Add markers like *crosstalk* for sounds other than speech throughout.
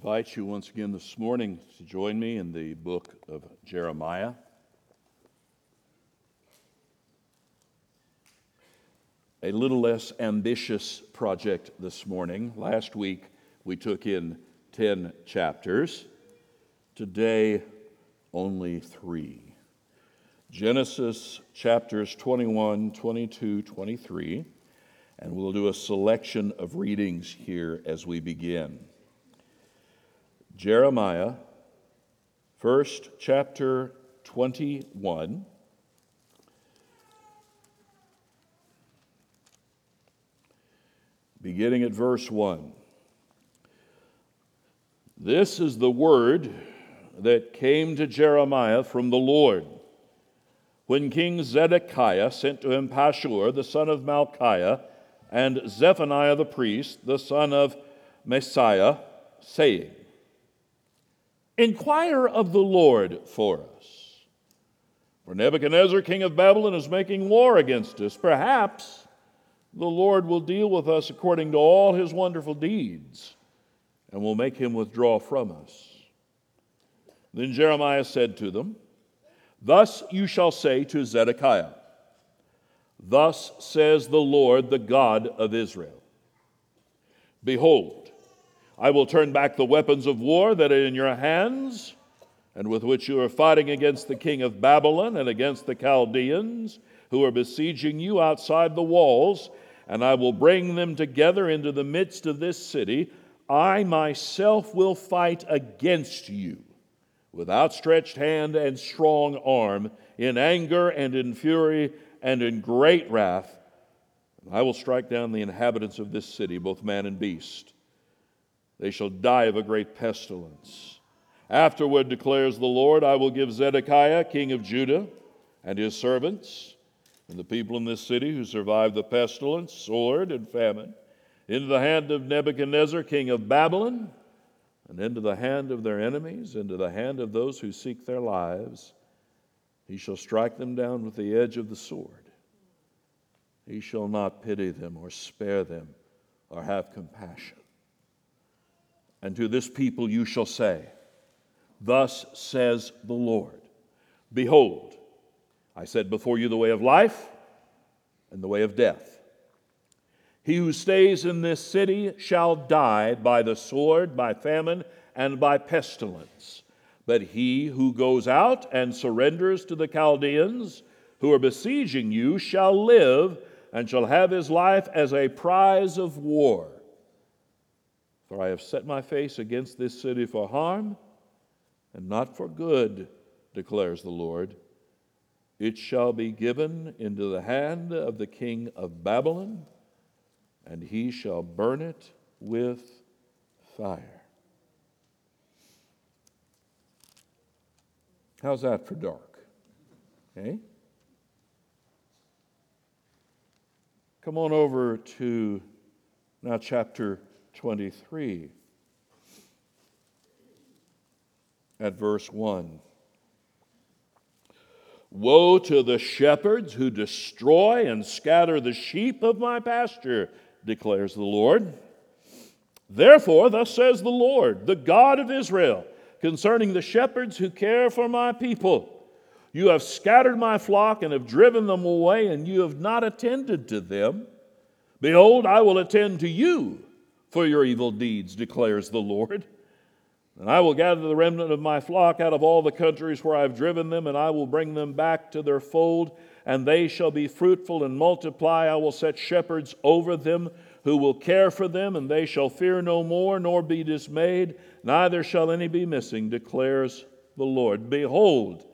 invite you once again this morning to join me in the book of Jeremiah. A little less ambitious project this morning. Last week we took in 10 chapters. Today, only three Genesis chapters 21, 22, 23, and we'll do a selection of readings here as we begin. Jeremiah, first chapter 21. Beginning at verse 1. This is the word that came to Jeremiah from the Lord. When King Zedekiah sent to him Pashur, the son of Malchiah, and Zephaniah the priest, the son of Maaseiah, saying, Inquire of the Lord for us. For Nebuchadnezzar, king of Babylon, is making war against us. Perhaps the Lord will deal with us according to all his wonderful deeds and will make him withdraw from us. Then Jeremiah said to them, Thus you shall say to Zedekiah, Thus says the Lord, the God of Israel Behold, I will turn back the weapons of war that are in your hands, and with which you are fighting against the king of Babylon and against the Chaldeans who are besieging you outside the walls, and I will bring them together into the midst of this city. I myself will fight against you with outstretched hand and strong arm, in anger and in fury and in great wrath. I will strike down the inhabitants of this city, both man and beast. They shall die of a great pestilence. Afterward, declares the Lord, I will give Zedekiah, king of Judah, and his servants, and the people in this city who survived the pestilence, sword, and famine, into the hand of Nebuchadnezzar, king of Babylon, and into the hand of their enemies, into the hand of those who seek their lives. He shall strike them down with the edge of the sword. He shall not pity them or spare them or have compassion. And to this people you shall say, Thus says the Lord Behold, I set before you the way of life and the way of death. He who stays in this city shall die by the sword, by famine, and by pestilence. But he who goes out and surrenders to the Chaldeans who are besieging you shall live and shall have his life as a prize of war. For I have set my face against this city for harm and not for good, declares the Lord. It shall be given into the hand of the king of Babylon and he shall burn it with fire. How's that for dark? Okay? Come on over to now chapter 23 at verse 1. Woe to the shepherds who destroy and scatter the sheep of my pasture declares the Lord. Therefore, thus says the Lord, the God of Israel, concerning the shepherds who care for my people You have scattered my flock and have driven them away, and you have not attended to them. Behold, I will attend to you for your evil deeds, declares the Lord. And I will gather the remnant of my flock out of all the countries where I have driven them, and I will bring them back to their fold and they shall be fruitful and multiply. I will set shepherds over them who will care for them, and they shall fear no more, nor be dismayed, neither shall any be missing, declares the Lord. Behold,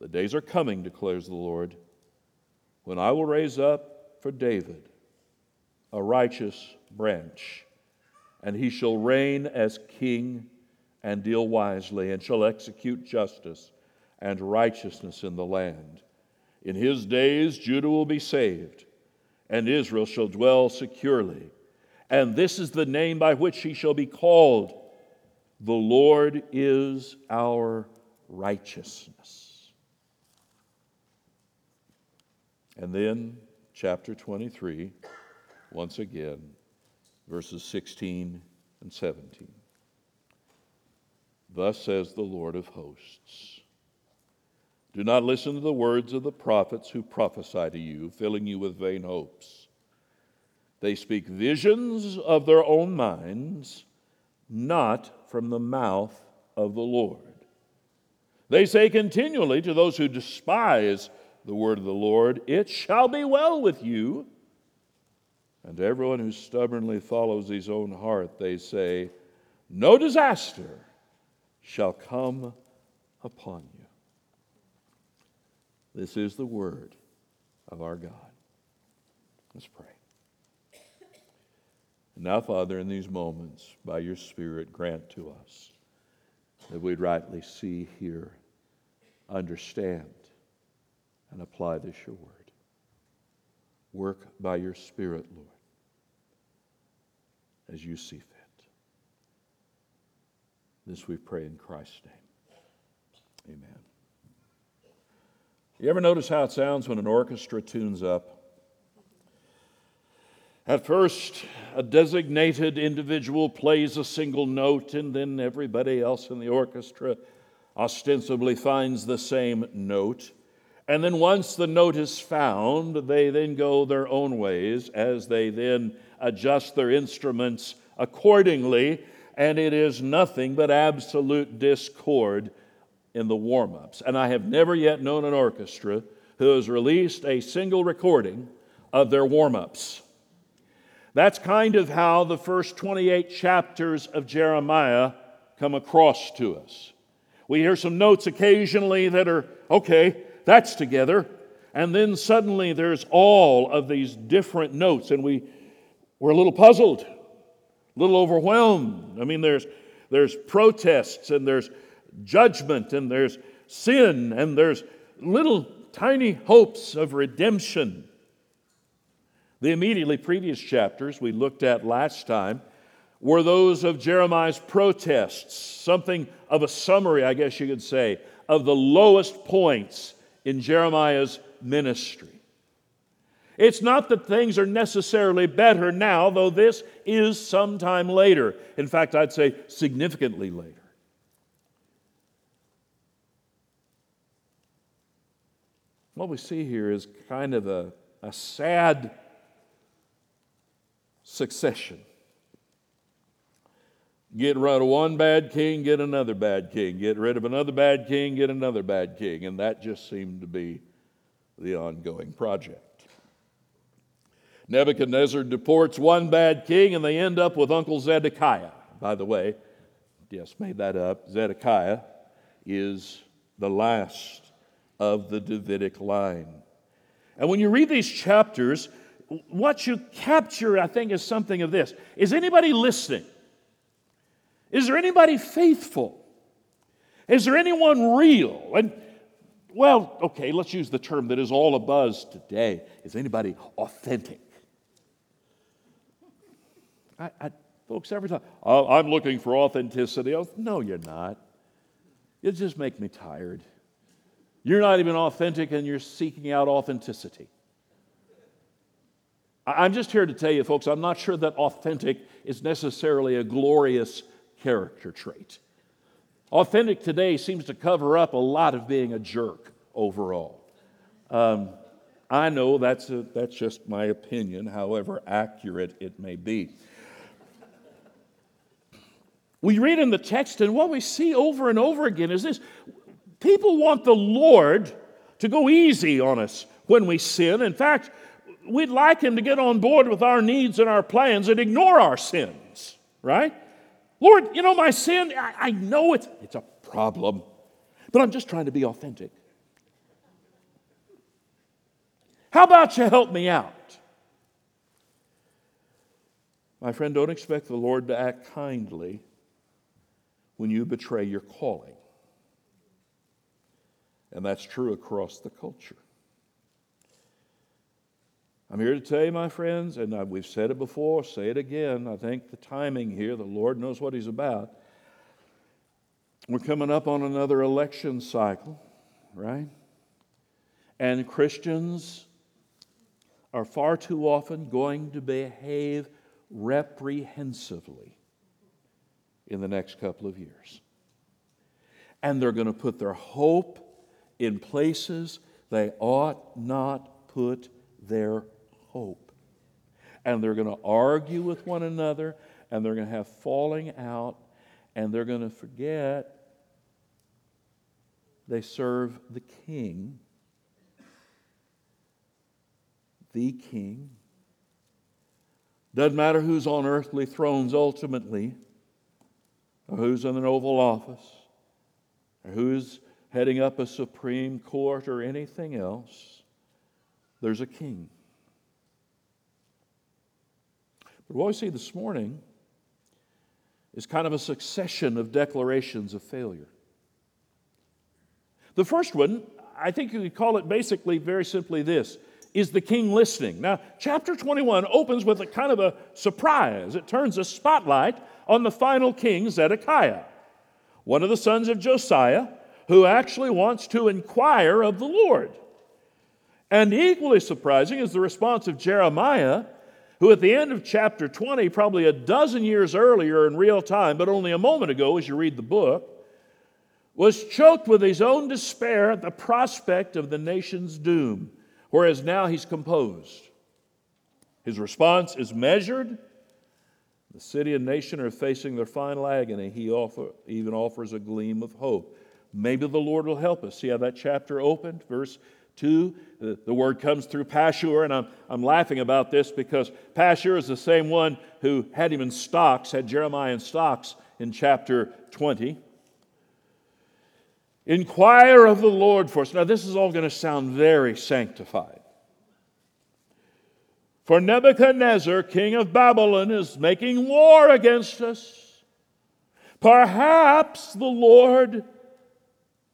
the days are coming, declares the Lord, when I will raise up for David a righteous branch, and he shall reign as king and deal wisely, and shall execute justice and righteousness in the land. In his days, Judah will be saved, and Israel shall dwell securely. And this is the name by which he shall be called The Lord is our righteousness. And then, chapter 23, once again, verses 16 and 17. Thus says the Lord of hosts. Do not listen to the words of the prophets who prophesy to you, filling you with vain hopes. They speak visions of their own minds, not from the mouth of the Lord. They say continually to those who despise the word of the Lord, It shall be well with you. And to everyone who stubbornly follows his own heart, they say, No disaster shall come upon you. This is the word of our God. Let's pray. And now, Father, in these moments, by your Spirit, grant to us that we'd rightly see, hear, understand, and apply this your word. Work by your Spirit, Lord, as you see fit. This we pray in Christ's name. Amen. You ever notice how it sounds when an orchestra tunes up? At first, a designated individual plays a single note, and then everybody else in the orchestra ostensibly finds the same note. And then once the note is found, they then go their own ways as they then adjust their instruments accordingly, and it is nothing but absolute discord in the warm ups. And I have never yet known an orchestra who has released a single recording of their warm ups. That's kind of how the first 28 chapters of Jeremiah come across to us. We hear some notes occasionally that are, okay, that's together. And then suddenly there's all of these different notes, and we, we're a little puzzled, a little overwhelmed. I mean, there's, there's protests, and there's judgment, and there's sin, and there's little tiny hopes of redemption. The immediately previous chapters we looked at last time were those of Jeremiah's protests, something of a summary, I guess you could say, of the lowest points in Jeremiah's ministry. It's not that things are necessarily better now, though this is sometime later. In fact, I'd say significantly later. What we see here is kind of a, a sad succession. Get rid of one bad king, get another bad king. Get rid of another bad king, get another bad king. And that just seemed to be the ongoing project. Nebuchadnezzar deports one bad king, and they end up with Uncle Zedekiah. By the way, yes, made that up. Zedekiah is the last of the Davidic line. And when you read these chapters, what you capture, I think, is something of this Is anybody listening? Is there anybody faithful? Is there anyone real? And, well, okay, let's use the term that is all abuzz today. Is anybody authentic? I, I, folks, every time, oh, I'm looking for authenticity. Oh, no, you're not. You just make me tired. You're not even authentic and you're seeking out authenticity. I'm just here to tell you, folks, I'm not sure that authentic is necessarily a glorious character trait. Authentic today seems to cover up a lot of being a jerk overall. Um, I know that's, a, that's just my opinion, however accurate it may be. We read in the text, and what we see over and over again is this people want the Lord to go easy on us when we sin. In fact, we'd like Him to get on board with our needs and our plans and ignore our sins, right? Lord, you know, my sin, I, I know it's, it's a problem, but I'm just trying to be authentic. How about you help me out? My friend, don't expect the Lord to act kindly when you betray your calling. And that's true across the culture. I'm here to tell you, my friends, and uh, we've said it before, say it again. I think the timing here, the Lord knows what He's about. We're coming up on another election cycle, right? And Christians are far too often going to behave reprehensively in the next couple of years. and they're going to put their hope in places they ought not put their hope. And they're going to argue with one another, and they're going to have falling out, and they're going to forget they serve the king, the king. Doesn't matter who's on earthly thrones ultimately, or who's in an Oval Office, or who's heading up a Supreme Court, or anything else. There's a king. But what we see this morning is kind of a succession of declarations of failure. The first one, I think you could call it basically very simply this is the king listening? Now, chapter 21 opens with a kind of a surprise. It turns a spotlight on the final king, Zedekiah, one of the sons of Josiah, who actually wants to inquire of the Lord. And equally surprising is the response of Jeremiah, who at the end of chapter 20, probably a dozen years earlier in real time, but only a moment ago as you read the book, was choked with his own despair at the prospect of the nation's doom, whereas now he's composed. His response is measured. The city and nation are facing their final agony. He offer, even offers a gleam of hope. Maybe the Lord will help us. See how that chapter opened? Verse 2, the, the word comes through Pashur, and I'm, I'm laughing about this because Pashur is the same one who had him in stocks, had Jeremiah in stocks in chapter 20. Inquire of the Lord for us. Now, this is all going to sound very sanctified. For Nebuchadnezzar, king of Babylon, is making war against us. Perhaps the Lord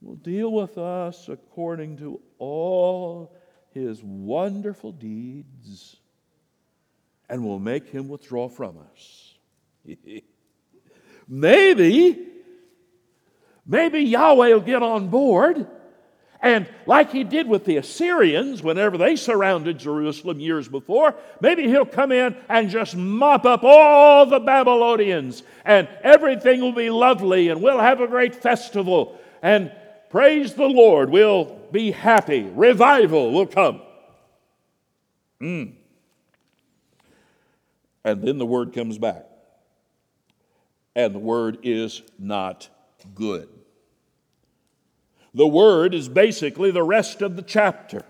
will deal with us according to all his wonderful deeds and will make him withdraw from us. *laughs* Maybe Maybe Yahweh will get on board. And like he did with the Assyrians whenever they surrounded Jerusalem years before, maybe he'll come in and just mop up all the Babylonians and everything will be lovely and we'll have a great festival and praise the Lord, we'll be happy. Revival will come. Mm. And then the word comes back. And the word is not good. The word is basically the rest of the chapter.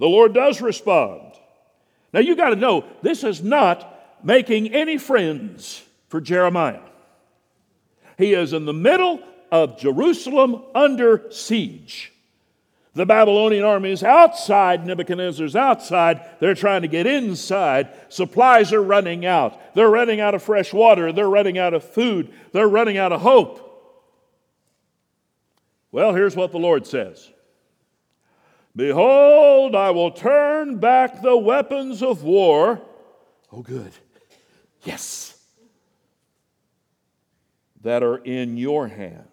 The Lord does respond. Now you got to know, this is not making any friends for Jeremiah. He is in the middle of Jerusalem under siege. The Babylonian army is outside, Nebuchadnezzar's outside. They're trying to get inside. Supplies are running out. They're running out of fresh water. They're running out of food. They're running out of hope. Well, here's what the Lord says Behold, I will turn back the weapons of war. Oh, good. Yes. That are in your hands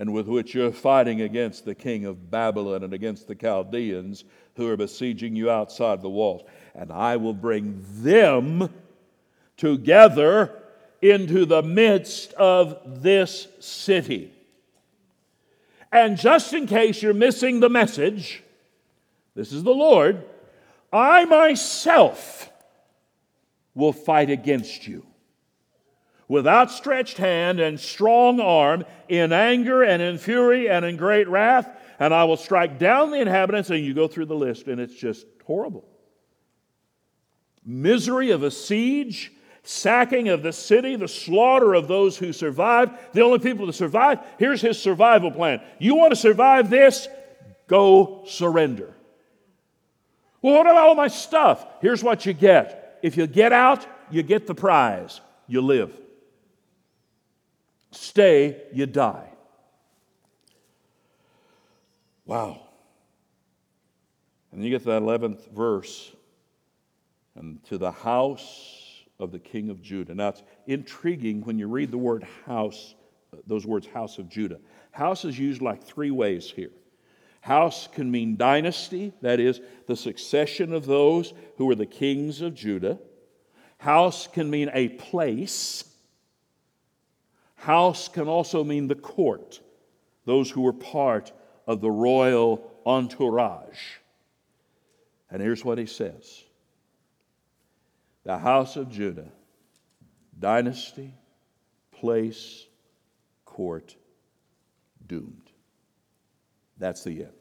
and with which you're fighting against the king of Babylon and against the Chaldeans who are besieging you outside the walls. And I will bring them together into the midst of this city. And just in case you're missing the message, this is the Lord, I myself will fight against you with outstretched hand and strong arm, in anger and in fury and in great wrath, and I will strike down the inhabitants. And you go through the list, and it's just horrible. Misery of a siege, sacking of the city, the slaughter of those who survived, the only people to survive. Here's his survival plan. You want to survive this? Go surrender. Well, what about all my stuff? Here's what you get. If you get out, you get the prize. You live. Stay, you die. Wow. And you get to that 11th verse, and to the house of the king of Judah. Now it's intriguing when you read the word house, those words, house of Judah. House is used like three ways here. House can mean dynasty, that is, the succession of those who were the kings of Judah. House can mean a place, House can also mean the court, those who were part of the royal entourage. And here's what he says The house of Judah, dynasty, place, court, doomed. That's the end.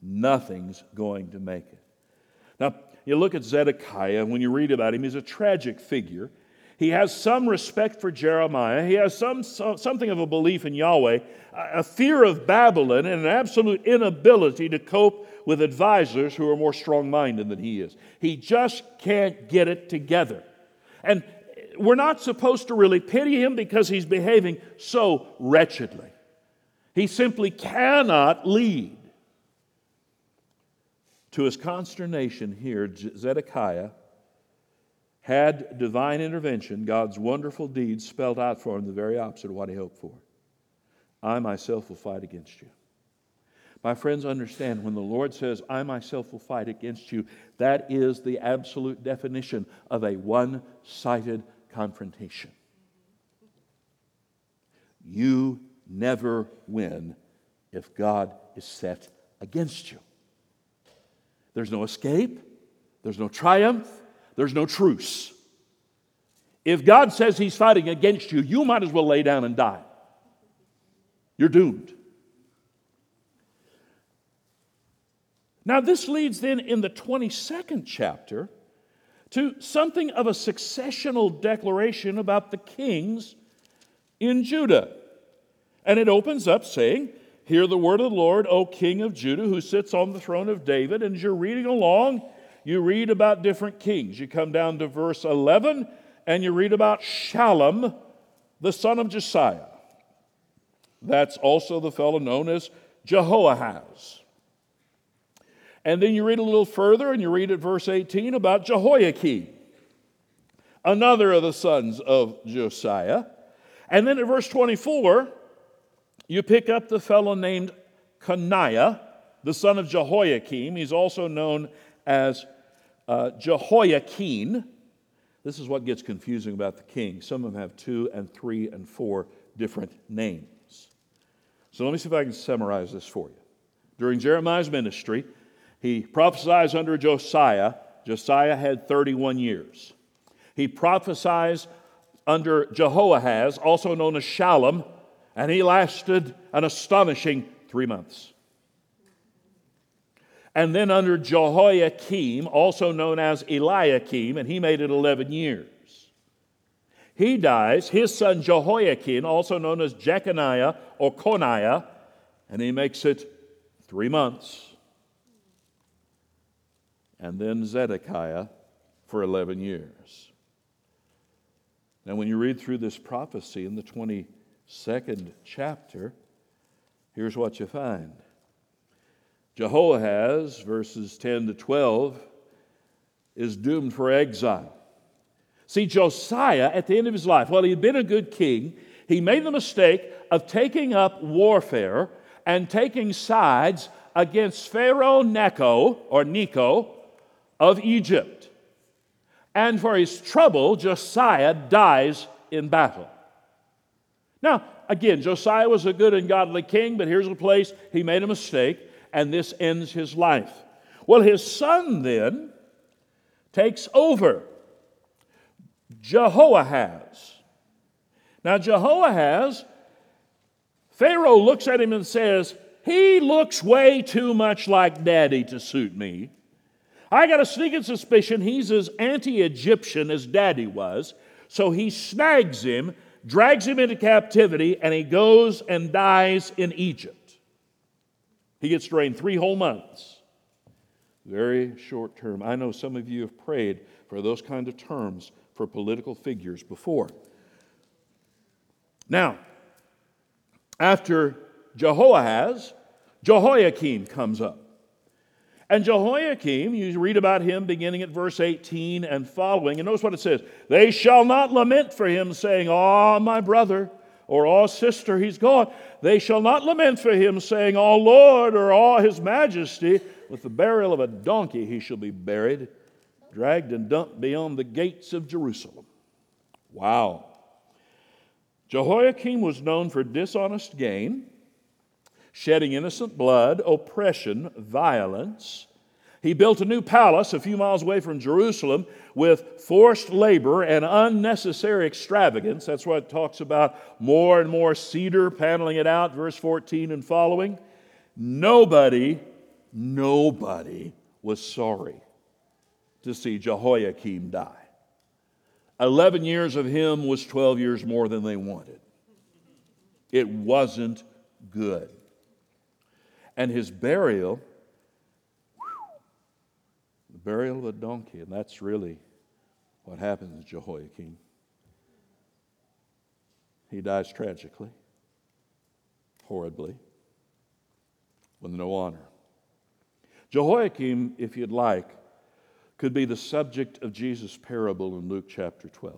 Nothing's going to make it. Now, you look at Zedekiah, and when you read about him, he's a tragic figure. He has some respect for Jeremiah. He has some, some, something of a belief in Yahweh, a fear of Babylon, and an absolute inability to cope with advisors who are more strong minded than he is. He just can't get it together. And we're not supposed to really pity him because he's behaving so wretchedly. He simply cannot lead. To his consternation here, Zedekiah had divine intervention, God's wonderful deeds spelled out for him the very opposite of what he hoped for. I myself will fight against you. My friends, understand when the Lord says, I myself will fight against you, that is the absolute definition of a one sided confrontation. You never win if God is set against you. There's no escape, there's no triumph, there's no truce. If God says He's fighting against you, you might as well lay down and die. You're doomed. Now, this leads then in the 22nd chapter to something of a successional declaration about the kings in Judah. And it opens up saying, Hear the word of the Lord, O King of Judah, who sits on the throne of David. And as you're reading along, you read about different kings. You come down to verse 11 and you read about Shallum, the son of Josiah. That's also the fellow known as Jehoahaz. And then you read a little further and you read at verse 18 about Jehoiakim, another of the sons of Josiah. And then at verse 24, you pick up the fellow named Coniah, the son of Jehoiakim. He's also known as uh, Jehoiachin. This is what gets confusing about the king. Some of them have two and three and four different names. So let me see if I can summarize this for you. During Jeremiah's ministry, he prophesies under Josiah. Josiah had 31 years. He prophesies under Jehoahaz, also known as Shallum, and he lasted an astonishing three months. And then under Jehoiakim, also known as Eliakim, and he made it 11 years. He dies, his son Jehoiachin, also known as Jeconiah or Coniah, and he makes it three months. And then Zedekiah for 11 years. Now, when you read through this prophecy in the 20 second chapter, here's what you find Jehoahaz, verses 10 to 12, is doomed for exile. See, Josiah, at the end of his life, while he had been a good king, he made the mistake of taking up warfare and taking sides against Pharaoh Necho, or Necho, of Egypt. And for his trouble, Josiah dies in battle. Now, again, Josiah was a good and godly king, but here's a place he made a mistake, and this ends his life. Well, his son then takes over Jehoahaz. Now, Jehoahaz, Pharaoh looks at him and says, He looks way too much like daddy to suit me. I got a sneaking suspicion he's as anti Egyptian as daddy was, so he snags him drags him into captivity, and he goes and dies in Egypt. He gets drained three whole months. Very short term. I know some of you have prayed for those kind of terms for political figures before. Now, after Jehoahaz, Jehoiakim comes up. And Jehoiakim, you read about him beginning at verse 18 and following, and notice what it says They shall not lament for him, saying, Ah, my brother, or Ah, sister, he's gone. They shall not lament for him, saying, Ah, Lord, or Ah, his majesty. With the burial of a donkey he shall be buried, dragged and dumped beyond the gates of Jerusalem. Wow. Jehoiakim was known for dishonest gain, shedding innocent blood, oppression, violence. He built a new palace a few miles away from Jerusalem with forced labor and unnecessary extravagance. That's what it talks about more and more cedar paneling it out, verse 14 and following. Nobody, nobody was sorry to see Jehoiakim die. 11 years of him was 12 years more than they wanted. It wasn't good. And his burial, burial of a donkey, and that's really what happens to Jehoiakim. He dies tragically, horribly, with no honor. Jehoiakim, if you'd like, could be the subject of Jesus' parable in Luke chapter 12.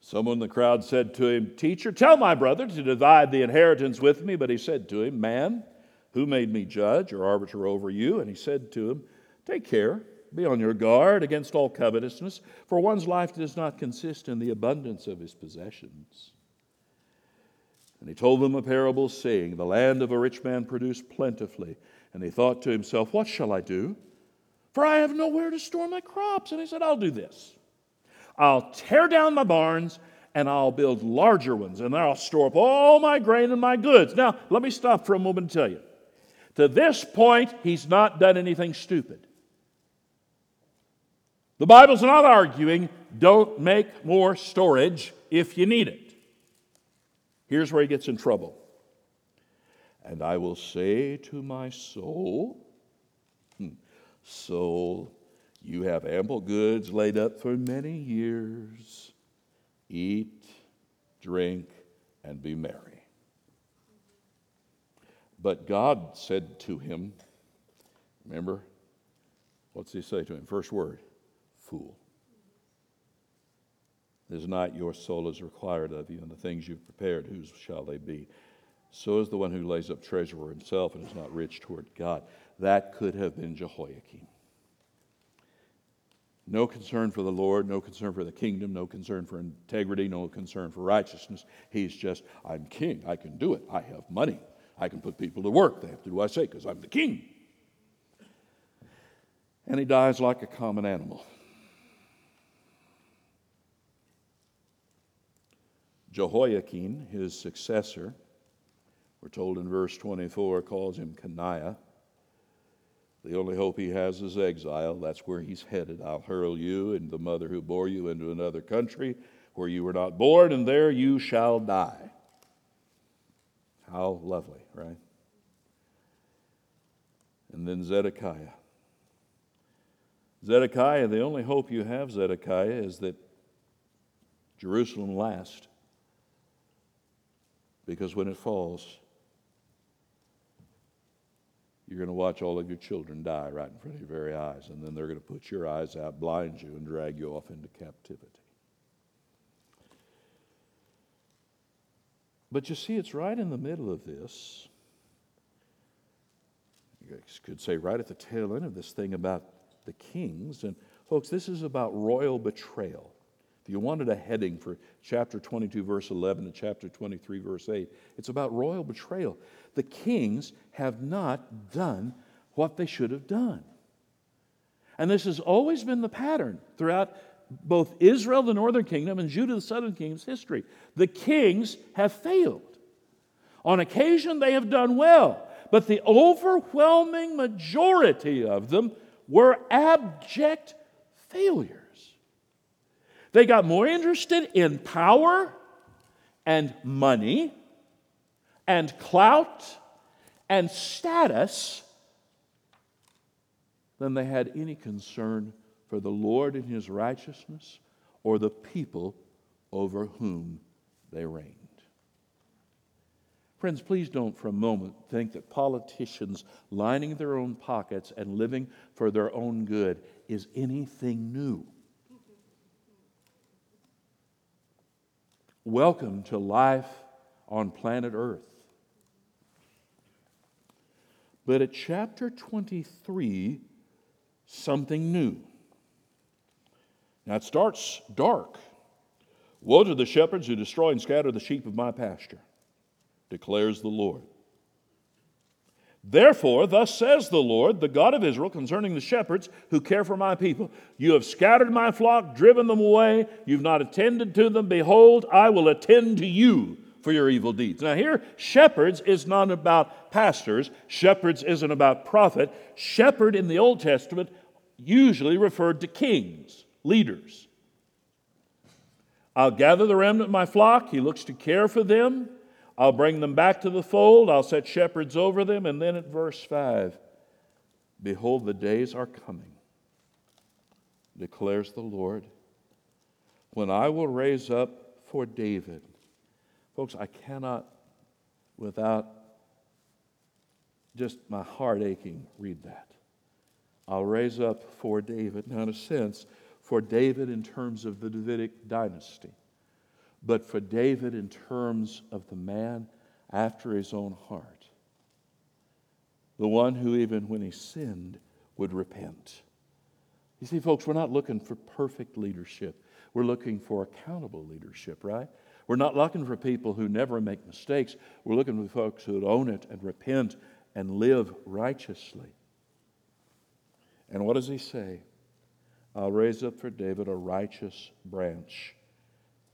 Someone in the crowd said to him, Teacher, tell my brother to divide the inheritance with me. But he said to him, Man, who made me judge or arbiter over you? And he said to him, Take care, be on your guard against all covetousness, for one's life does not consist in the abundance of his possessions. And he told them a parable, saying, The land of a rich man produced plentifully. And he thought to himself, What shall I do? For I have nowhere to store my crops. And he said, I'll do this. I'll tear down my barns and I'll build larger ones, and there I'll store up all my grain and my goods. Now, let me stop for a moment and tell you. To this point, he's not done anything stupid. The Bible's not arguing, don't make more storage if you need it. Here's where he gets in trouble. And I will say to my soul, hmm, Soul, you have ample goods laid up for many years. Eat, drink, and be merry. But God said to him, Remember, what's he say to him? First word, fool. Is not your soul is required of you, and the things you've prepared, whose shall they be? So is the one who lays up treasure for himself and is not rich toward God. That could have been Jehoiakim. No concern for the Lord, no concern for the kingdom, no concern for integrity, no concern for righteousness. He's just, I'm king. I can do it. I have money. I can put people to work. They have to do what I say because I'm the king. And he dies like a common animal. Jehoiachin, his successor, we're told in verse 24, calls him Coniah. The only hope he has is exile. That's where he's headed. I'll hurl you and the mother who bore you into another country where you were not born, and there you shall die. How lovely, right? And then Zedekiah. Zedekiah, the only hope you have, Zedekiah, is that Jerusalem lasts. Because when it falls, you're going to watch all of your children die right in front of your very eyes, and then they're going to put your eyes out, blind you, and drag you off into captivity. But you see, it's right in the middle of this. You could say right at the tail end of this thing about the kings. And folks, this is about royal betrayal. If you wanted a heading for chapter 22, verse 11, and chapter 23, verse 8, it's about royal betrayal the kings have not done what they should have done. And this has always been the pattern throughout both Israel, the northern kingdom, and Judah, the southern kingdom's history. The kings have failed. On occasion, they have done well, but the overwhelming majority of them were abject failures. They got more interested in power and money and clout and status than they had any concern for the Lord in his righteousness or the people over whom they reigned. Friends, please don't for a moment think that politicians lining their own pockets and living for their own good is anything new. Welcome to life on planet Earth. But at chapter 23, something new. Now it starts dark. Woe to the shepherds who destroy and scatter the sheep of my pasture, declares the Lord. Therefore, thus says the Lord, the God of Israel, concerning the shepherds who care for my people You have scattered my flock, driven them away, you've not attended to them. Behold, I will attend to you for your evil deeds. Now, here, shepherds is not about pastors, shepherds isn't about prophet. Shepherd in the Old Testament usually referred to kings, leaders. I'll gather the remnant of my flock, he looks to care for them. I'll bring them back to the fold. I'll set shepherds over them. And then at verse 5 Behold, the days are coming, declares the Lord, when I will raise up for David. Folks, I cannot, without just my heart aching, read that. I'll raise up for David. Now, in a sense, for David in terms of the Davidic dynasty but for David in terms of the man after his own heart. The one who, even when he sinned, would repent. You see, folks, we're not looking for perfect leadership. We're looking for accountable leadership, right? We're not looking for people who never make mistakes. We're looking for folks who own it and repent and live righteously. And what does he say? I'll raise up for David a righteous branch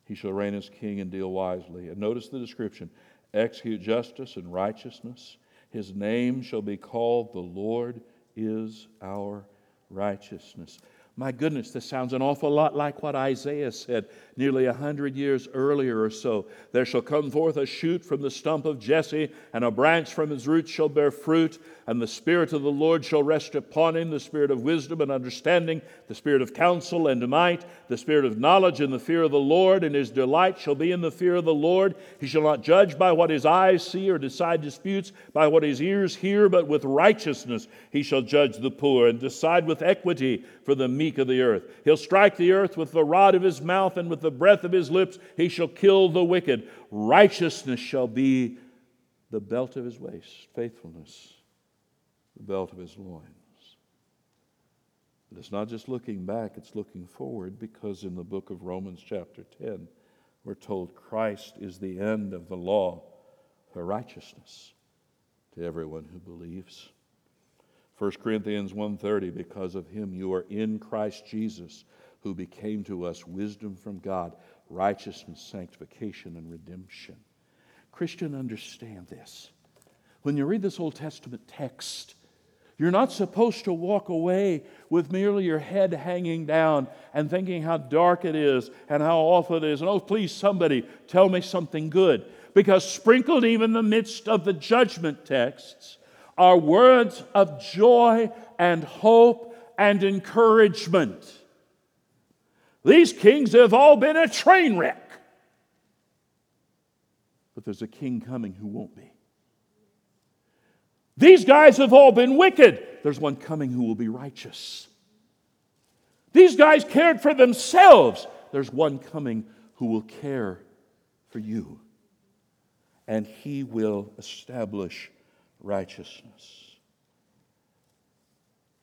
he shall reign as king and deal wisely. And notice the description execute justice and righteousness. His name shall be called the Lord is our righteousness. My goodness, this sounds an awful lot like what Isaiah said nearly a hundred years earlier or so. There shall come forth a shoot from the stump of Jesse, and a branch from his roots shall bear fruit, and the Spirit of the Lord shall rest upon him the Spirit of wisdom and understanding, the Spirit of counsel and might, the Spirit of knowledge and the fear of the Lord, and his delight shall be in the fear of the Lord. He shall not judge by what his eyes see or decide disputes by what his ears hear, but with righteousness he shall judge the poor and decide with equity for the meek of the earth. He'll strike the earth with the rod of his mouth, and with the breath of his lips he shall kill the wicked. Righteousness shall be the belt of his waist, faithfulness, the belt of his loins. But it's not just looking back, it's looking forward because in the book of Romans, chapter 10, we're told Christ is the end of the law for righteousness to everyone who believes. 1 Corinthians 1:30 because of him you are in Christ Jesus who became to us wisdom from God, righteousness, sanctification and redemption. Christian understand this. When you read this Old Testament text, you're not supposed to walk away with merely your head hanging down and thinking how dark it is and how awful it is. And oh, please, somebody tell me something good. Because sprinkled even in the midst of the judgment texts are words of joy and hope and encouragement. These kings have all been a train wreck. But there's a king coming who won't be. These guys have all been wicked. There's one coming who will be righteous. These guys cared for themselves. There's one coming who will care for you. And he will establish righteousness.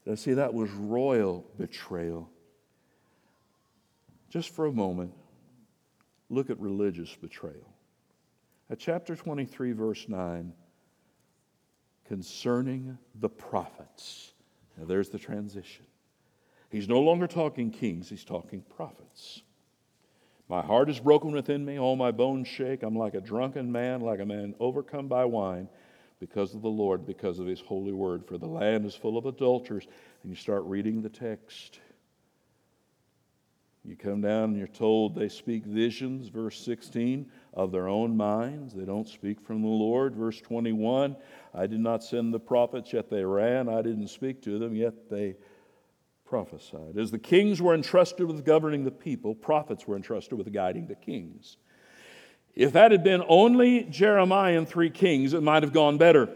Now, see, that was royal betrayal. Just for a moment, look at religious betrayal. At chapter 23, verse 9, concerning the prophets. Now, there's the transition. He's no longer talking kings, he's talking prophets. My heart is broken within me, all my bones shake. I'm like a drunken man, like a man overcome by wine because of the Lord, because of His holy word. For the land is full of adulterers. And you start reading the text. You come down and you're told they speak visions, verse 16, of their own minds. They don't speak from the Lord. Verse 21, I did not send the prophets, yet they ran. I didn't speak to them, yet they prophesied. As the kings were entrusted with governing the people, prophets were entrusted with guiding the kings. If that had been only Jeremiah and three kings, it might have gone better.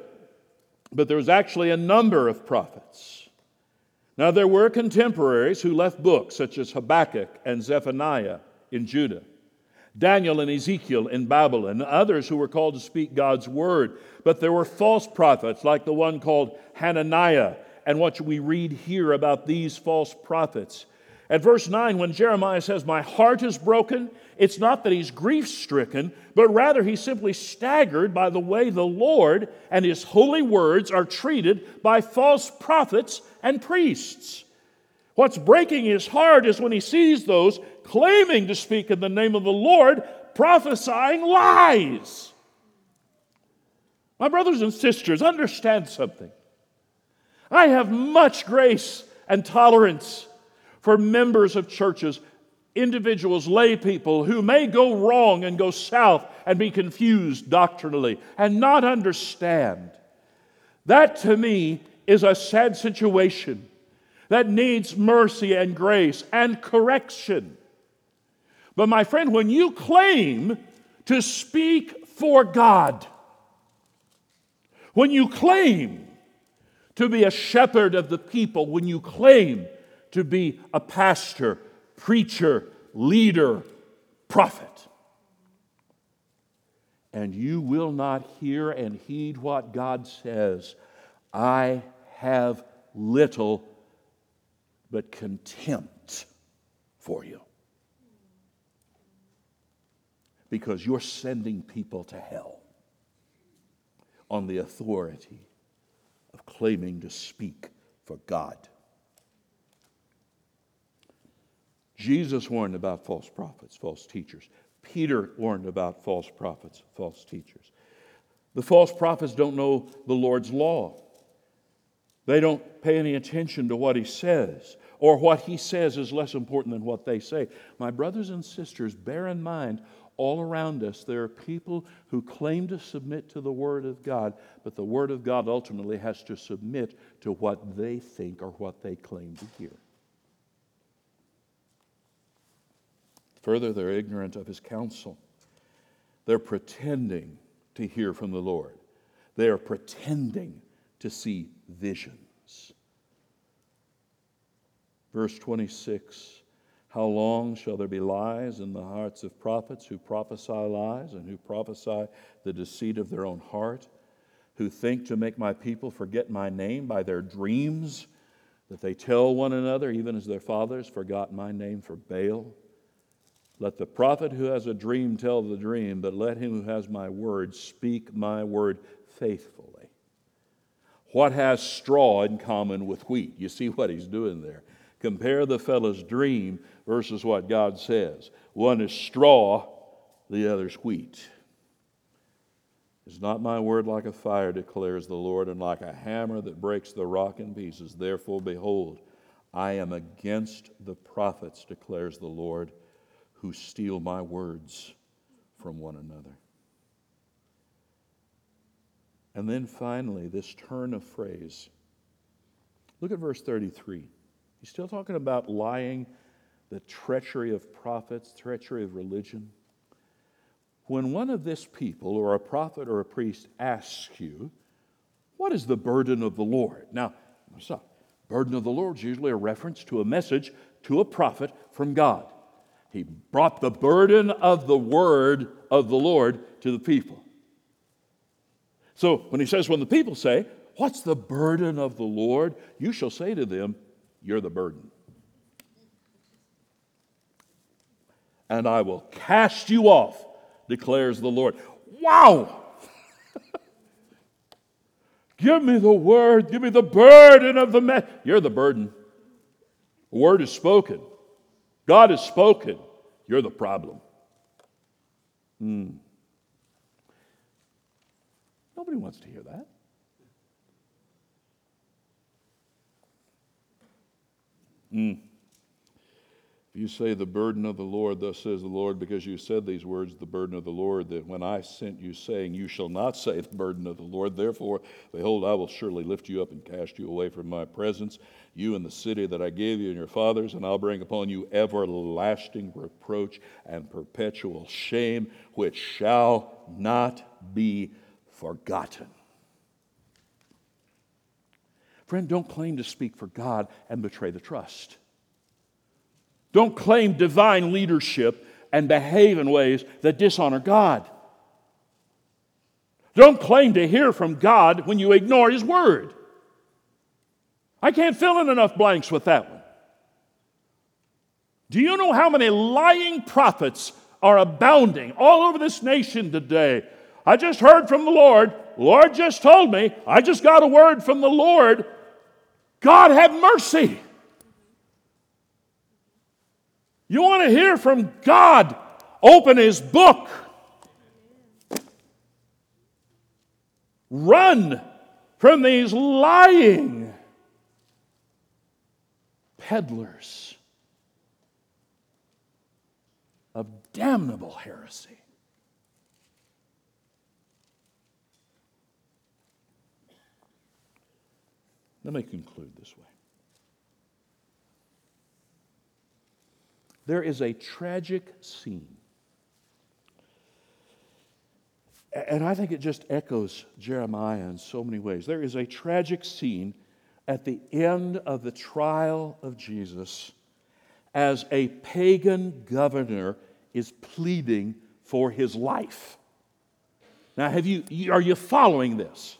But there was actually a number of prophets. Now, there were contemporaries who left books, such as Habakkuk and Zephaniah in Judah, Daniel and Ezekiel in Babylon, others who were called to speak God's word. But there were false prophets, like the one called Hananiah. And what we read here about these false prophets At verse 9, when Jeremiah says, My heart is broken, it's not that he's grief stricken, but rather he's simply staggered by the way the Lord and his holy words are treated by false prophets and priests. What's breaking his heart is when he sees those claiming to speak in the name of the Lord prophesying lies. My brothers and sisters, understand something. I have much grace and tolerance for members of churches, individuals, lay people who may go wrong and go south and be confused doctrinally and not understand. That to me is a sad situation that needs mercy and grace and correction. But my friend, when you claim to speak for God, when you claim to be a shepherd of the people, when you claim to be a pastor, preacher, leader, prophet. And you will not hear and heed what God says. I have little but contempt for you. Because you're sending people to hell on the authority of claiming to speak for God. Jesus warned about false prophets, false teachers. Peter warned about false prophets, false teachers. The false prophets don't know the Lord's law. They don't pay any attention to what he says, or what he says is less important than what they say. My brothers and sisters, bear in mind, all around us, there are people who claim to submit to the Word of God, but the Word of God ultimately has to submit to what they think or what they claim to hear. Further, they're ignorant of his counsel. They're pretending to hear from the Lord, they are pretending to see visions. Verse 26 How long shall there be lies in the hearts of prophets who prophesy lies and who prophesy the deceit of their own heart, who think to make my people forget my name by their dreams, that they tell one another, even as their fathers forgot my name for Baal? Let the prophet who has a dream tell the dream, but let him who has my word speak my word faithfully. What has straw in common with wheat? You see what he's doing there. Compare the fellow's dream versus what God says. One is straw, the other's wheat. Is not my word like a fire, declares the Lord, and like a hammer that breaks the rock in pieces? Therefore, behold, I am against the prophets, declares the Lord who steal my words from one another. And then finally, this turn of phrase. Look at verse 33. He's still talking about lying, the treachery of prophets, treachery of religion. When one of this people, or a prophet or a priest, asks you, What is the burden of the Lord? Now, stop. Burden of the Lord is usually a reference to a message to a prophet from God. He brought the burden of the word of the Lord to the people. So when he says, when the people say, What's the burden of the Lord? You shall say to them, You're the burden. And I will cast you off, declares the Lord. Wow! *laughs* give me the word, give me the burden of the man. You're the burden. The word is spoken. God has spoken. You're the problem. Hmm. Nobody wants to hear that. Hmm. You say the burden of the Lord, thus says the Lord, because you said these words, the burden of the Lord, that when I sent you, saying, You shall not say the burden of the Lord, therefore, behold, I will surely lift you up and cast you away from my presence, you and the city that I gave you and your fathers, and I'll bring upon you everlasting reproach and perpetual shame, which shall not be forgotten. Friend, don't claim to speak for God and betray the trust. Don't claim divine leadership and behave in ways that dishonor God. Don't claim to hear from God when you ignore His Word. I can't fill in enough blanks with that one. Do you know how many lying prophets are abounding all over this nation today? I just heard from the Lord. Lord just told me. I just got a word from the Lord. God have mercy. You want to hear from God? Open His book. Run from these lying peddlers of damnable heresy. Let me conclude this way. There is a tragic scene. And I think it just echoes Jeremiah in so many ways. There is a tragic scene at the end of the trial of Jesus as a pagan governor is pleading for his life. Now, have you, are you following this?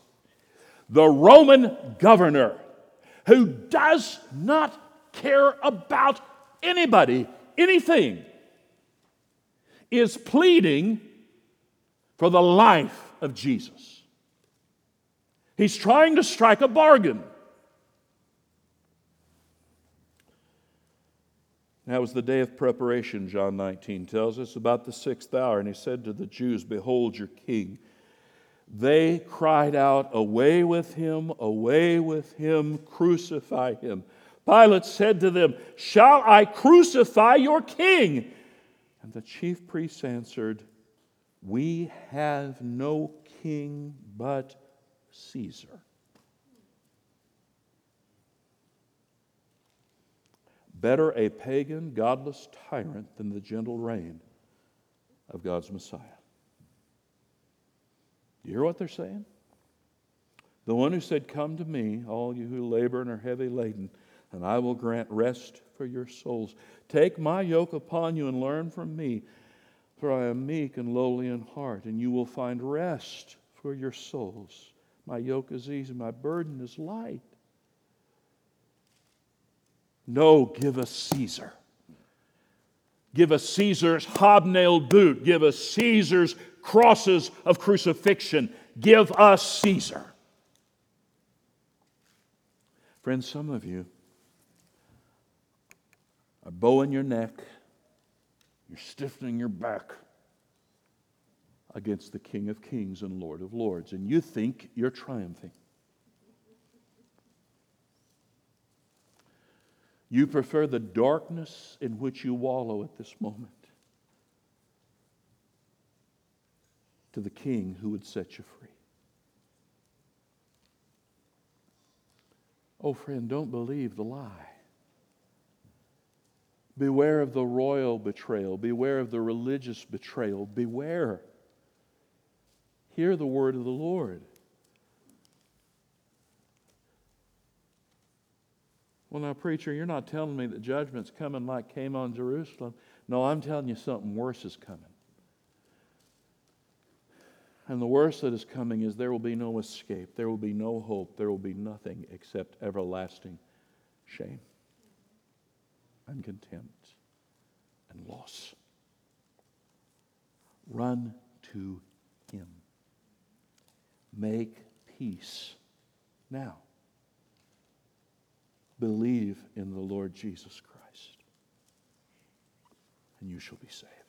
The Roman governor who does not care about anybody anything, is pleading for the life of Jesus. He's trying to strike a bargain. That was the day of preparation, John 19 tells us, about the sixth hour. And he said to the Jews, Behold your king. They cried out, Away with him, away with him, crucify him. Pilate said to them, Shall I crucify your king? And the chief priests answered, We have no king but Caesar. Better a pagan, godless tyrant than the gentle reign of God's Messiah. You hear what they're saying? The one who said, Come to me, all you who labor and are heavy laden and I will grant rest for your souls. Take my yoke upon you and learn from me, for I am meek and lowly in heart, and you will find rest for your souls. My yoke is easy, my burden is light. No, give us Caesar. Give us Caesar's hobnailed boot. Give us Caesar's crosses of crucifixion. Give us Caesar. Friends, some of you a bow in your neck, you're stiffening your back against the King of Kings and Lord of Lords, and you think you're triumphing. You prefer the darkness in which you wallow at this moment to the King who would set you free. Oh, friend, don't believe the lie. Beware of the royal betrayal. Beware of the religious betrayal. Beware. Hear the word of the Lord. Well, now, preacher, you're not telling me that judgment's coming like came on Jerusalem. No, I'm telling you something worse is coming. And the worst that is coming is there will be no escape, there will be no hope, there will be nothing except everlasting shame and contempt and loss. Run to Him. Make peace now. Believe in the Lord Jesus Christ, and you shall be saved.